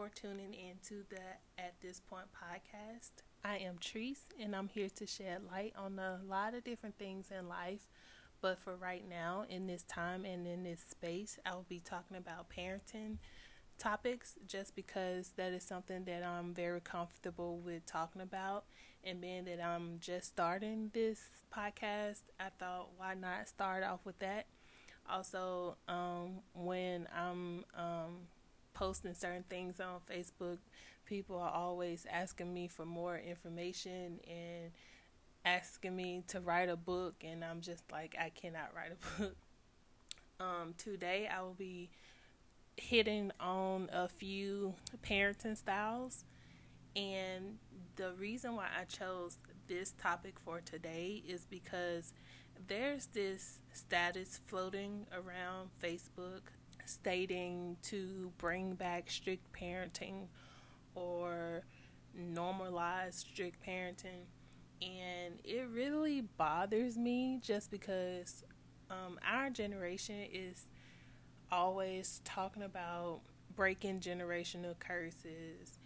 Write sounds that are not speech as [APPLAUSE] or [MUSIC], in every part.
for tuning into the At This Point podcast. I am Treese, and I'm here to shed light on a lot of different things in life. But for right now, in this time and in this space, I'll be talking about parenting topics just because that is something that I'm very comfortable with talking about. And being that I'm just starting this podcast, I thought, why not start off with that? Also, um, when I'm um, posting certain things on Facebook, people are always asking me for more information and asking me to write a book, and I'm just like, I cannot write a [LAUGHS] book. Um, today, I will be hitting on a few parenting styles, and the reason why I chose this topic for today is because there's this status floating around Facebook stating to bring back strict parenting or normalize strict parenting. And it really bothers me just because um, our generation is always talking about breaking generational curses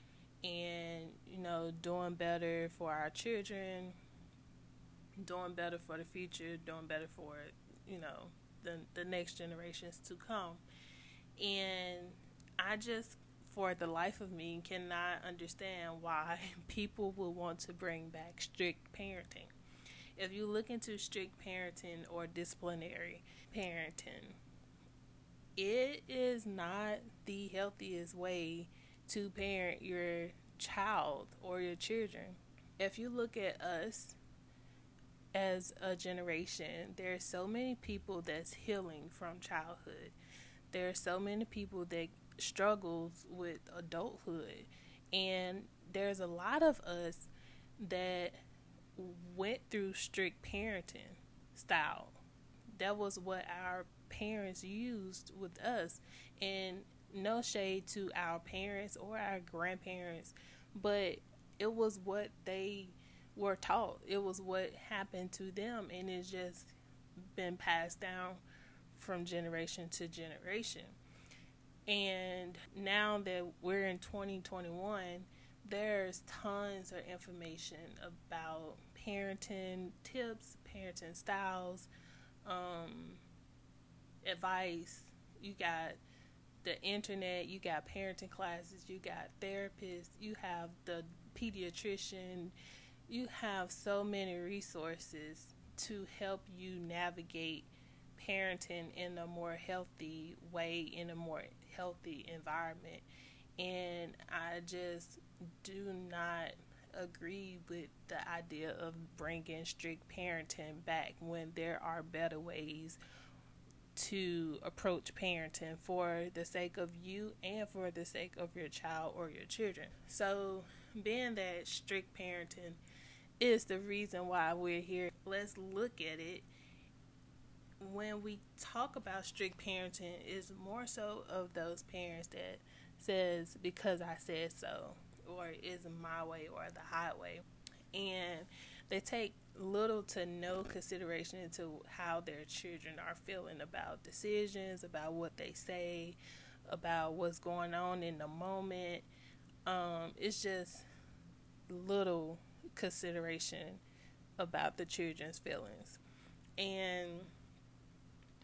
and, you know, doing better for our children, doing better for the future, doing better for, you know, the, the next generations to come. And I just, for the life of me, cannot understand why [LAUGHS] people will want to bring back strict parenting. If you look into strict parenting or disciplinary parenting, it is not the healthiest way to parent your child or your children. If you look at us as a generation, there are so many people that's healing from childhood there are so many people that struggles with adulthood. And there's a lot of us that went through strict parenting style. That was what our parents used with us. And no shade to our parents or our grandparents but it was what they were taught. It was what happened to them and it's just been passed down from generation to generation. And now that we're in 2021, there's tons of information about parenting tips, parenting styles, um, advice. You got the internet, you got parenting classes, you got therapists, you have the pediatrician, you have so many resources to help you navigate parenting in a more healthy way, in a more healthy environment. And I just do not agree with the idea of bringing strict parenting back when there are better ways to approach parenting for the sake of you and for the sake of your child or your children. So, being that strict parenting is the reason why we're here, let's look at it when we talk about strict parenting is more so of those parents that says because I said so or is my way or the highway and they take little to no consideration into how their children are feeling about decisions, about what they say, about what's going on in the moment. Um, it's just little consideration about the children's feelings. And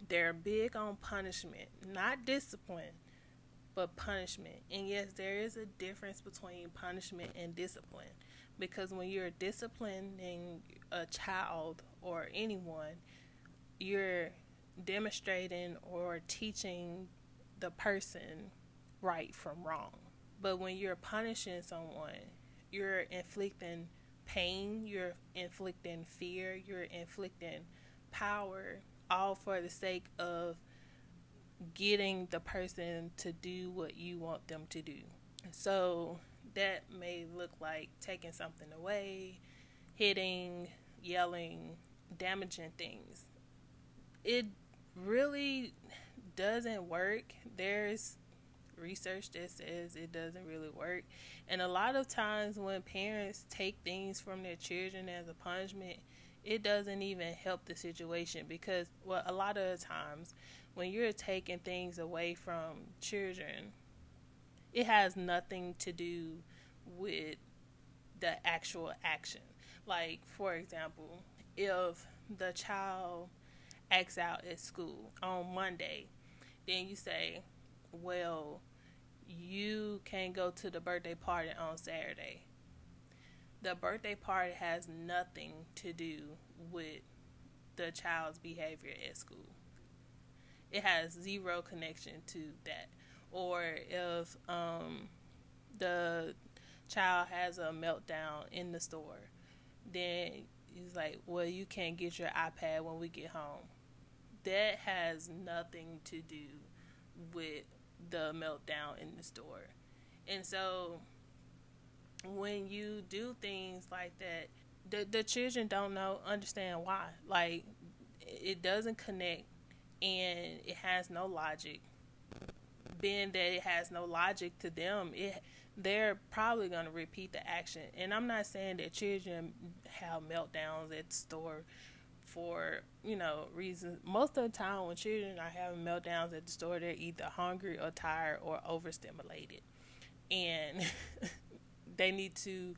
they're big on punishment, not discipline, but punishment. And yes, there is a difference between punishment and discipline because when you're disciplining a child or anyone, you're demonstrating or teaching the person right from wrong. But when you're punishing someone, you're inflicting pain, you're inflicting fear, you're inflicting power all for the sake of getting the person to do what you want them to do. So that may look like taking something away, hitting, yelling, damaging things. It really doesn't work. There's research that says it doesn't really work. And a lot of times when parents take things from their children as a punishment, it doesn't even help the situation because well a lot of times when you're taking things away from children it has nothing to do with the actual action. Like, for example, if the child acts out at school on Monday, then you say, well, you can't go to the birthday party on Saturday. The birthday party has nothing to do with the child's behavior at school. It has zero connection to that. Or if um, the child has a meltdown in the store, then he's like, well, you can't get your iPad when we get home. That has nothing to do with the meltdown in the store. And so when you do things like that, the the children don't know understand why. Like it doesn't connect and it has no logic. Being that it has no logic to them, it they're probably going to repeat the action. And I'm not saying that children have meltdowns at the store for you know reasons. Most of the time, when children are having meltdowns at the store, they're either hungry or tired or overstimulated, and [LAUGHS] they need to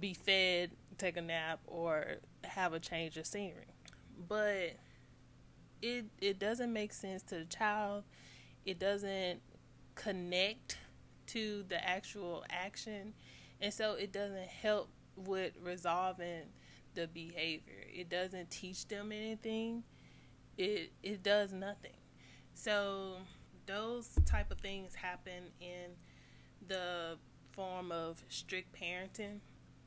be fed, take a nap, or have a change of scenery. But it it doesn't make sense to the child. It doesn't connect to the actual action, and so it doesn't help with resolving the behavior. It doesn't teach them anything. It it does nothing. So those type of things happen in the form of strict parenting.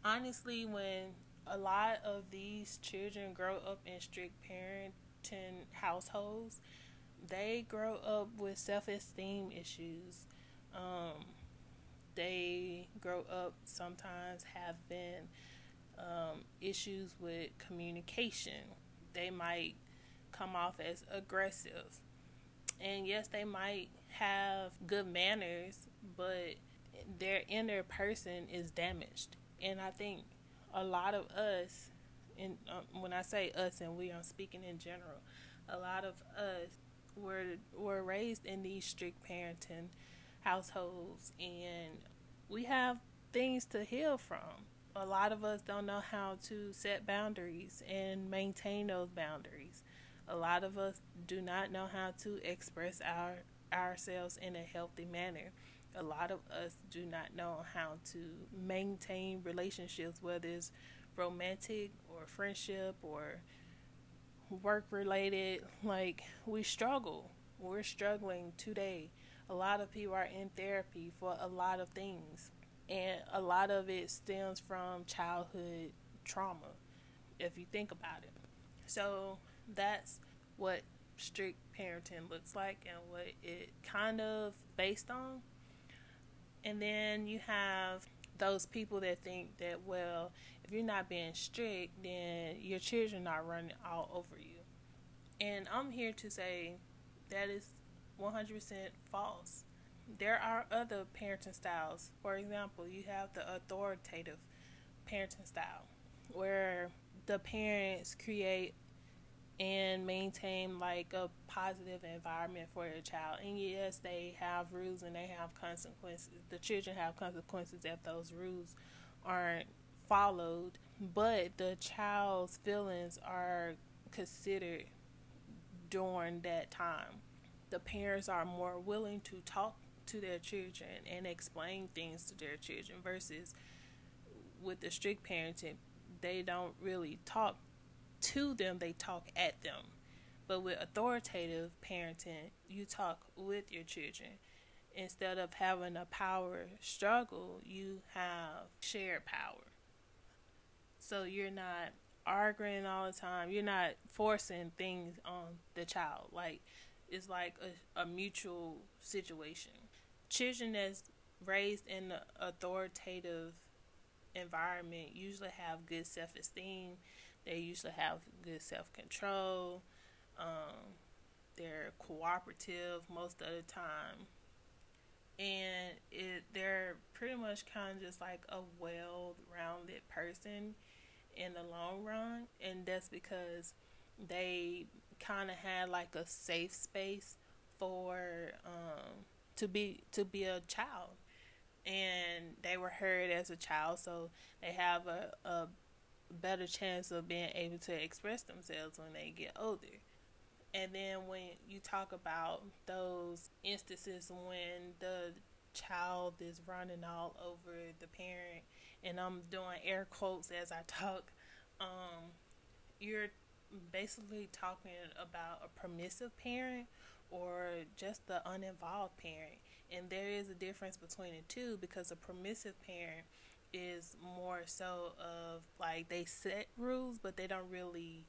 Honestly, when a lot of these children grow up in strict parenting households, they grow up with self-esteem issues. Um, they grow up sometimes having um, issues with communication. They might come off as aggressive. And yes, they might have good manners, but their inner person is damaged. And I think a lot of us, and uh, when I say us, and we are speaking in general, a lot of us were were raised in these strict parenting households, and we have things to heal from a lot of us don't know how to set boundaries and maintain those boundaries. A lot of us do not know how to express our ourselves in a healthy manner. A lot of us do not know how to maintain relationships, whether it's romantic or friendship or work related. Like, we struggle. We're struggling today. A lot of people are in therapy for a lot of things and a lot of it stems from childhood trauma if you think about it so that's what strict parenting looks like and what it kind of based on and then you have those people that think that well if you're not being strict then your children are running all over you and i'm here to say that is 100% false there are other parenting styles. For example, you have the authoritative parenting style, where the parents create and maintain like a positive environment for your child. And yes, they have rules and they have consequences. The children have consequences if those rules aren't followed, but the child's feelings are considered during that time. The parents are more willing to talk to their children and explain things to their children versus with the strict parenting they don't really talk to them they talk at them. But with authoritative parenting you talk with your children. Instead of having a power struggle you have shared power. So you're not arguing all the time. You're not forcing things on the child. Like it's like a, a mutual situation. Children that's raised in an authoritative environment usually have good self esteem. They usually have good self control. Um, they're cooperative most of the time. And it they're pretty much kind of just like a well rounded person in the long run. And that's because they kind of had like a safe space for um, to be to be a child and they were heard as a child so they have a, a better chance of being able to express themselves when they get older and then when you talk about those instances when the child is running all over the parent and i'm doing air quotes as i talk um, you're basically talking about a permissive parent or just the uninvolved parent. And there is a difference between the two because a permissive parent is more so of like they set rules, but they don't really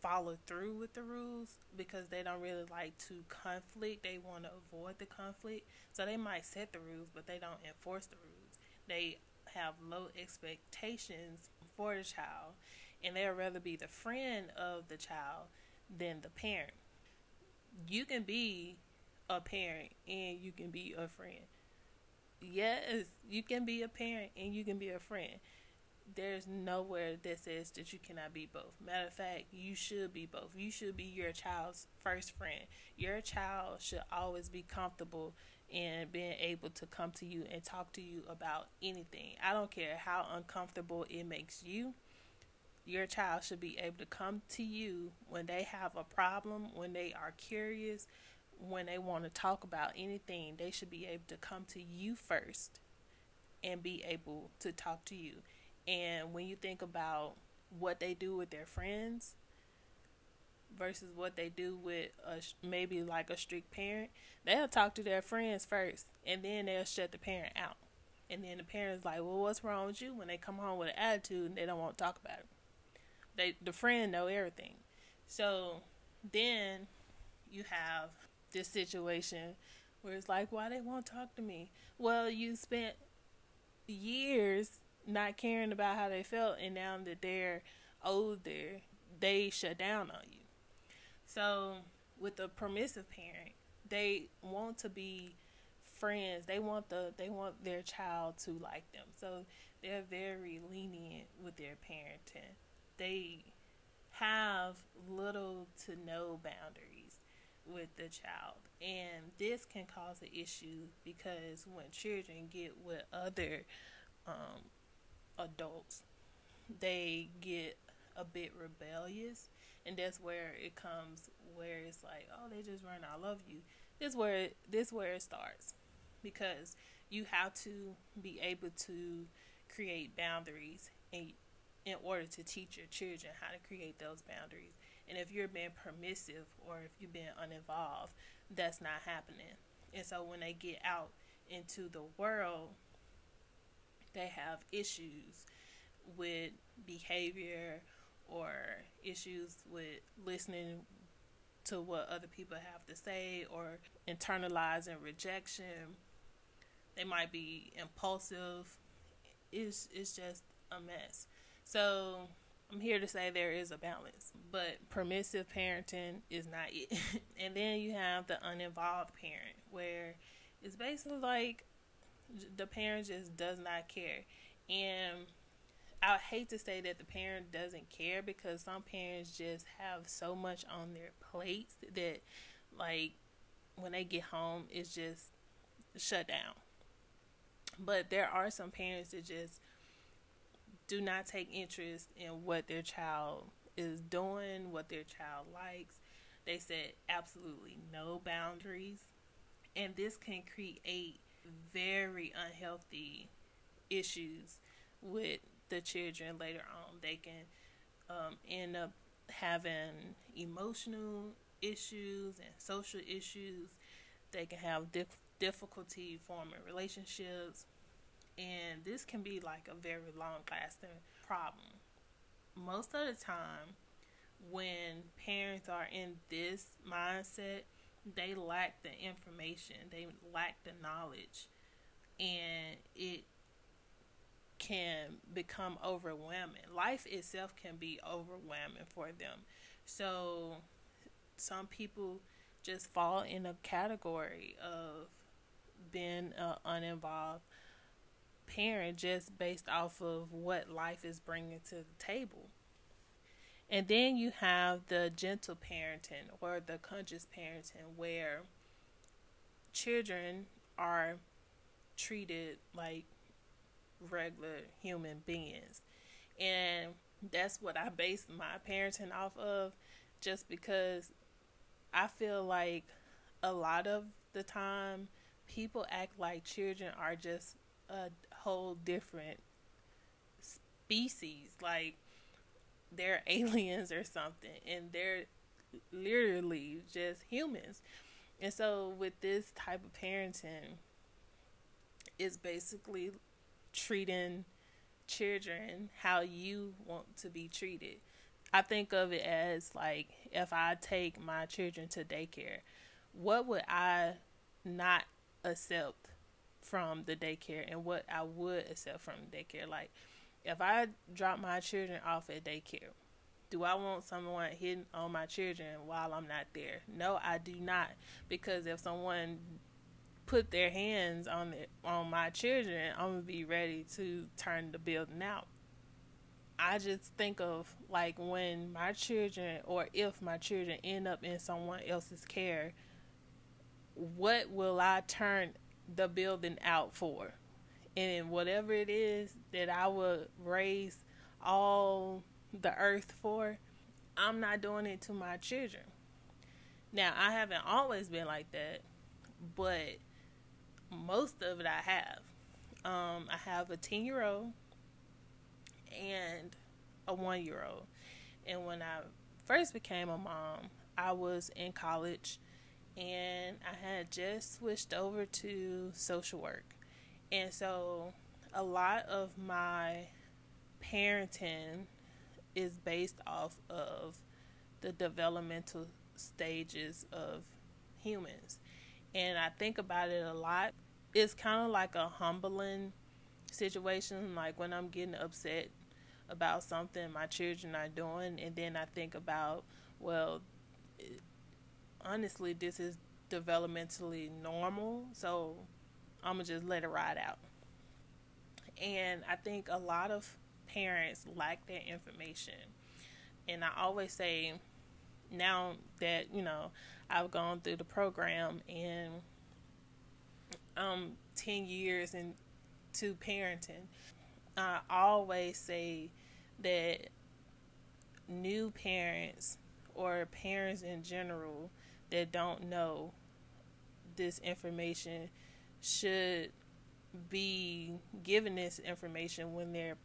follow through with the rules because they don't really like to conflict. They want to avoid the conflict. So they might set the rules, but they don't enforce the rules. They have low expectations for the child and they'd rather be the friend of the child than the parent. You can be a parent and you can be a friend. Yes, you can be a parent and you can be a friend. There's nowhere that says that you cannot be both. Matter of fact, you should be both. You should be your child's first friend. Your child should always be comfortable in being able to come to you and talk to you about anything. I don't care how uncomfortable it makes you your child should be able to come to you when they have a problem, when they are curious, when they want to talk about anything. They should be able to come to you first and be able to talk to you. And when you think about what they do with their friends versus what they do with a, maybe like a strict parent, they'll talk to their friends first and then they'll shut the parent out. And then the parent's like, well, what's wrong with you? When they come home with an attitude and they don't want to talk about it they the friend know everything. So then you have this situation where it's like, why they won't talk to me? Well, you spent years not caring about how they felt, and now that they're older, they shut down on you. So with a permissive parent, they want to be friends. They want the they want their child to like them. So they're very lenient with their parenting they have little to no boundaries with the child. And this can cause an issue because when children get with other um, adults, they get a bit rebellious. And that's where it comes where it's like, oh, they just run, I love you. This where this where it starts. Because you have to be able to create boundaries and in order to teach your children how to create those boundaries. And if you're being permissive or if you're being uninvolved, that's not happening. And so when they get out into the world, they have issues with behavior or issues with listening to what other people have to say or internalizing rejection. They might be impulsive. It's, it's just a mess. So I'm here to say there is a balance, but permissive parenting is not it. [LAUGHS] and then you have the uninvolved parent, where it's basically like the parent just does not care. And I hate to say that the parent doesn't care because some parents just have so much on their plates that, like, when they get home, it's just shut down. But there are some parents that just do not take interest in what their child is doing, what their child likes. They set absolutely no boundaries. And this can create very unhealthy issues with the children later on. They can um, end up having emotional issues and social issues. They can have dif- difficulty forming relationships and this can be like a very long lasting problem. Most of the time, when parents are in this mindset, they lack the information, they lack the knowledge, and it can become overwhelming. Life itself can be overwhelming for them. So, some people just fall in a category of being uh, uninvolved parent just based off of what life is bringing to the table. And then you have the gentle parenting or the conscious parenting where children are treated like regular human beings. And that's what I base my parenting off of just because I feel like a lot of the time people act like children are just a whole different species like they're [LAUGHS] aliens or something and they're literally just humans. And so with this type of parenting it's basically treating children how you want to be treated. I think of it as like if i take my children to daycare what would i not accept from the daycare and what I would accept from daycare. Like, if I drop my children off at daycare, do I want someone hitting on my children while I'm not there? No, I do not. Because if someone put their hands on it on my children, I'm gonna be ready to turn the building out. I just think of like when my children or if my children end up in someone else's care, what will I turn the building out for? And whatever it is that I would raise all the earth for, I'm not doing it to my children. Now, I haven't always been like that, but most of it I have. Um, I have a 10 year old and a one year old. And when I first became a mom, I was in college and I had just switched over to social work. And so a lot of my parenting is based off of the developmental stages of humans. And I think about it a lot. It's kind of like a humbling situation, like when I'm getting upset about something my children are doing, and then I think about, well, honestly, this is developmentally normal, so I'm gonna just let it ride out. And I think a lot of parents lack that information. And I always say, now that you know I've gone through the program and um 10 years into parenting, I always say that new parents or parents in general that don't know this information should be given this information when they're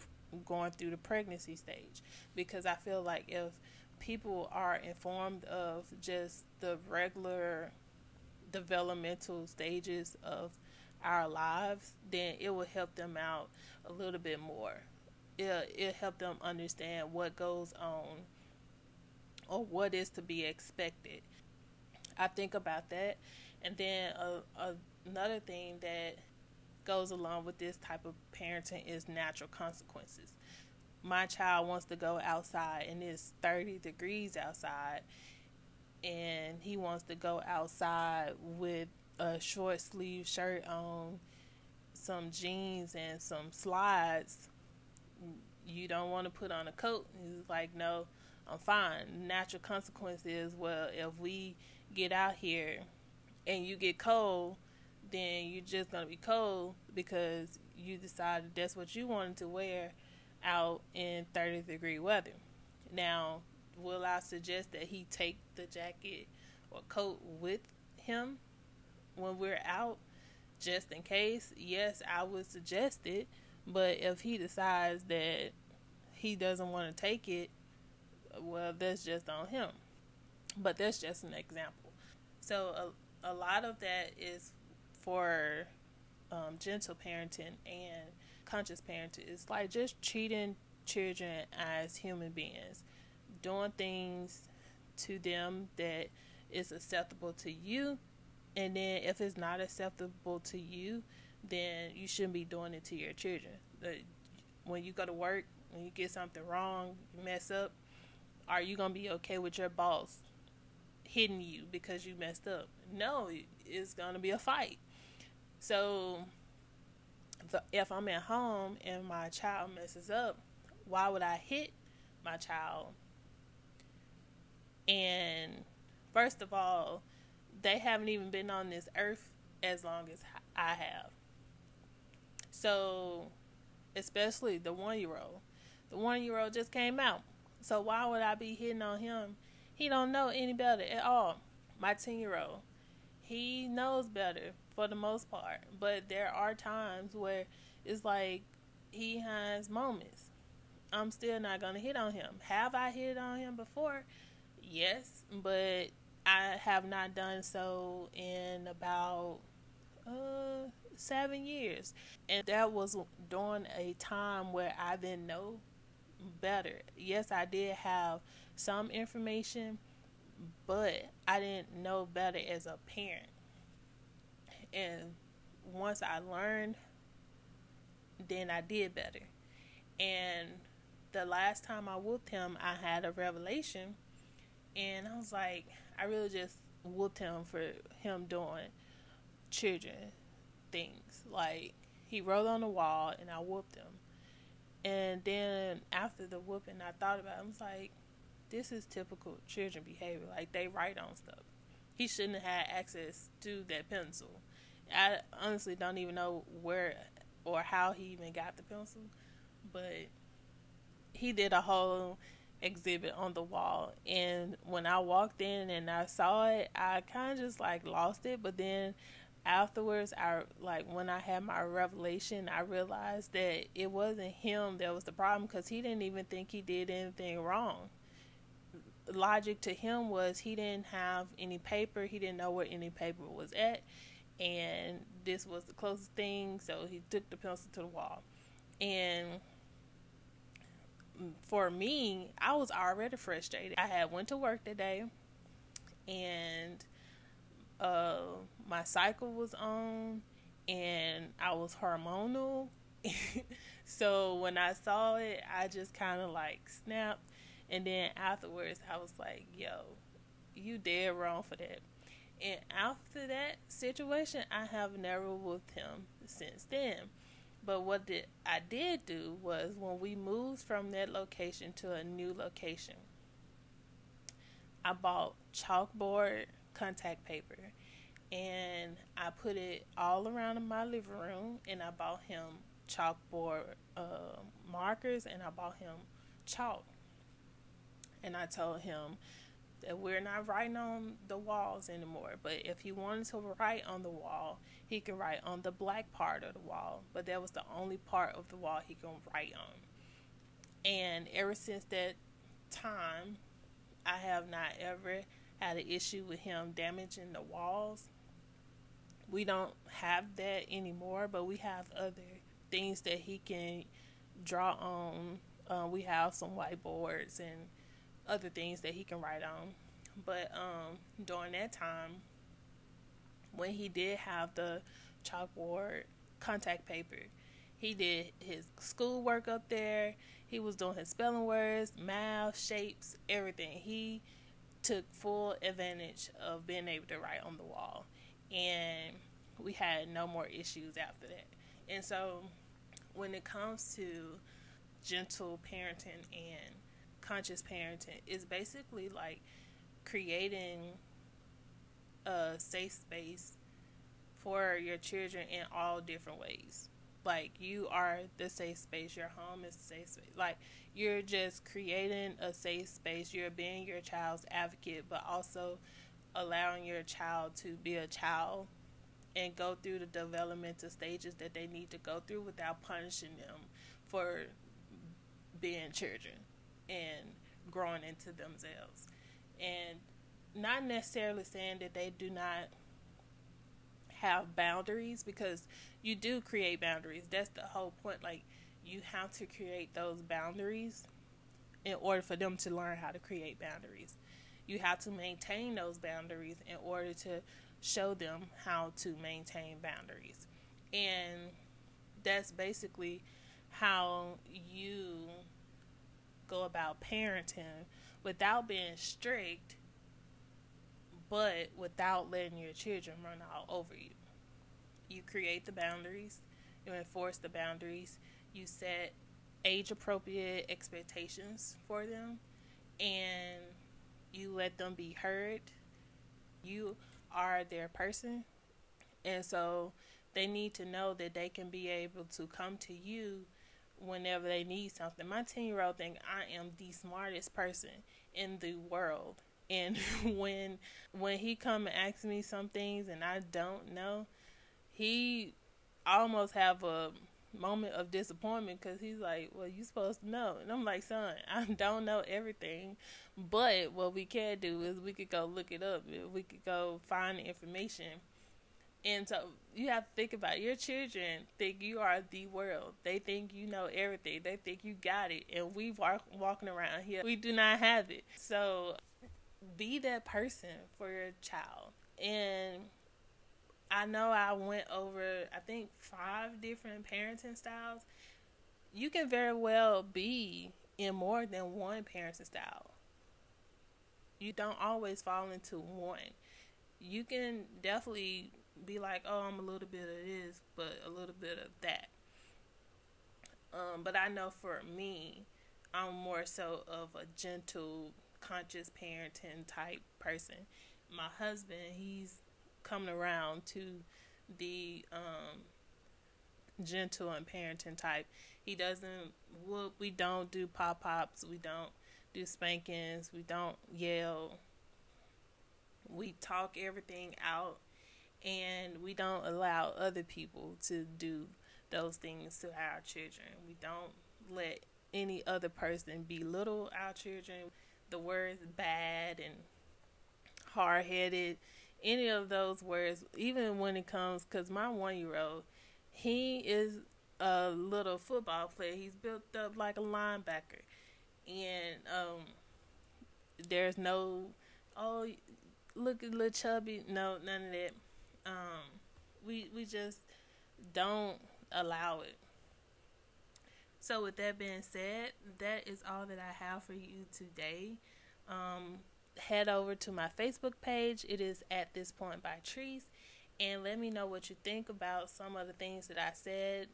going through the pregnancy stage because I feel like if people are informed of just the regular developmental stages of our lives, then it will help them out a little bit more. It it help them understand what goes on or what is to be expected I think about that. And then uh, another thing that goes along with this type of parenting is natural consequences. My child wants to go outside and it's 30 degrees outside, and he wants to go outside with a short sleeve shirt on, some jeans, and some slides. You don't want to put on a coat. He's like, No, I'm fine. Natural consequence is, well, if we get out here and you get cold, then you're just gonna be cold because you decided that's what you wanted to wear out in 30 degree weather. Now, will I suggest that he take the jacket or coat with him when we're out just in case? Yes, I would suggest it, but if he decides that he doesn't want to take it, well, that's just on him. But that's just an example. So a, a lot of that is for um, gentle parenting and conscious parenting. It's like just treating children as human beings, doing things to them that is acceptable to you. And then if it's not acceptable to you, then you shouldn't be doing it to your children. When you go to work, when you get something wrong, you mess up, are you going to be okay with your boss hitting you because you messed up. No, it's going to be a fight. So the, if I'm at home and my child messes up, why would I hit my child? And first of all, they haven't even been on this earth as long as I have. So, especially the one year old. The one year old just came out. So why would I be hitting on him? He don't know any better at all. My ten year old. He knows better for the most part. But there are times where it's like he has moments. I'm still not gonna hit on him. Have I hit on him before? Yes, but I have not done so in about uh, seven years. And that was during a time where I didn't know better. Yes, I did have some information, but I didn't know better as a parent. And once I learned, then I did better. And the last time I whooped him, I had a revelation. And I was like, I really just whooped him for him doing children things. Like he wrote on the wall and I whooped him. And then after the whooping, I thought about it. I was like, this is typical children behavior. Like they write on stuff. He shouldn't have had access to that pencil. I honestly don't even know where or how he even got the pencil, but he did a whole exhibit on the wall. And when I walked in and I saw it, I kind of just like lost it. But then afterwards, I like when I had my revelation, I realized that it wasn't him that was the problem because he didn't even think he did anything wrong. Logic to him was he didn't have any paper, he didn't know where any paper was at, and this was the closest thing, so he took the pencil to the wall. And for me, I was already frustrated. I had went to work today, and uh, my cycle was on, and I was hormonal. [LAUGHS] so when I saw it, I just kind of like snapped, and then afterwards, I was like, "Yo, you dead wrong for that." And after that situation, I have never whooped him since then. But what did I did do was when we moved from that location to a new location, I bought chalkboard contact paper and I put it all around in my living room and I bought him chalkboard uh, markers and I bought him chalk. And I told him that we're not writing on the walls anymore. But if he wanted to write on the wall, he could write on the black part of the wall. But that was the only part of the wall he could write on. And ever since that time, I have not ever had an issue with him damaging the walls. We don't have that anymore, but we have other things that he can draw on. Uh, we have some whiteboards and other things that he can write on. But um, during that time, when he did have the chalkboard contact paper, he did his schoolwork up there. He was doing his spelling words, math, shapes, everything. He took full advantage of being able to write on the wall. And we had no more issues after that. And so when it comes to gentle parenting and conscious parenting is basically like creating a safe space for your children in all different ways. Like you are the safe space, your home is safe space. Like you're just creating a safe space. You're being your child's advocate, but also allowing your child to be a child and go through the developmental stages that they need to go through without punishing them for being children and growing into themselves. And not necessarily saying that they do not have boundaries because you do create boundaries. That's the whole point. Like, you have to create those boundaries in order for them to learn how to create boundaries. You have to maintain those boundaries in order to show them how to maintain boundaries. And that's basically how you go about parenting without being strict, but without letting your children run all over you. You create the boundaries, you enforce the boundaries, you set age appropriate expectations for them, and you let them be heard. You are their person, And so they need to know that they can be able to come to you whenever they need something. My 10 year old think I am the smartest person in the world. And [LAUGHS] when when he come and ask me some things and I don't know, he almost have a moment of disappointment because he's like, "Well, you supposed to know," and I'm like, "Son, [LAUGHS] I don't know everything, but what we can do is we could go look it up. We could go find the information." And so you have to think about it. your children think you are the world. They think you know everything. They think you got it, and we walk walking around here. We do not have it. So be that person for your child. And I know I went over I think five different parenting styles. You can very well be in more than one parenting style. You don't always fall into one. You can definitely be like, oh, I'm a little bit of this, but a little bit of that. Um, but I know for me, I'm more so of a gentle, conscious parenting type person. My husband, he's coming around to the um, gentle and parenting type. He doesn't whoop. We don't do pop pops. We don't do spankings. We don't yell. We talk everything out, and we don't allow other people to do those things to our children. We don't let any other person belittle our children. The words bad and hard headed any of those words, even when it comes, because my one year old, he is a little football player. He's built up like a linebacker. And um, there's no, oh, look at little chubby. No, none of that. Um, we, we just don't allow it. So, with that being said, that is all that I have for you today. Um, head over to my Facebook page. It is at this point by Trees. And let me know what you think about some of the things that I said.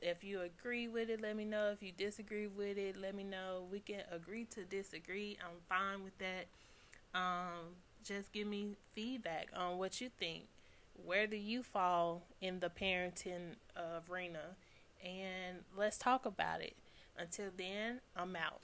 If you agree with it, let me know. If you disagree with it, let me know. We can agree to disagree. I'm fine with that. Um, just give me feedback on what you think. Where do you fall in the parenting arena? And let's talk about it. Until then, I'm out.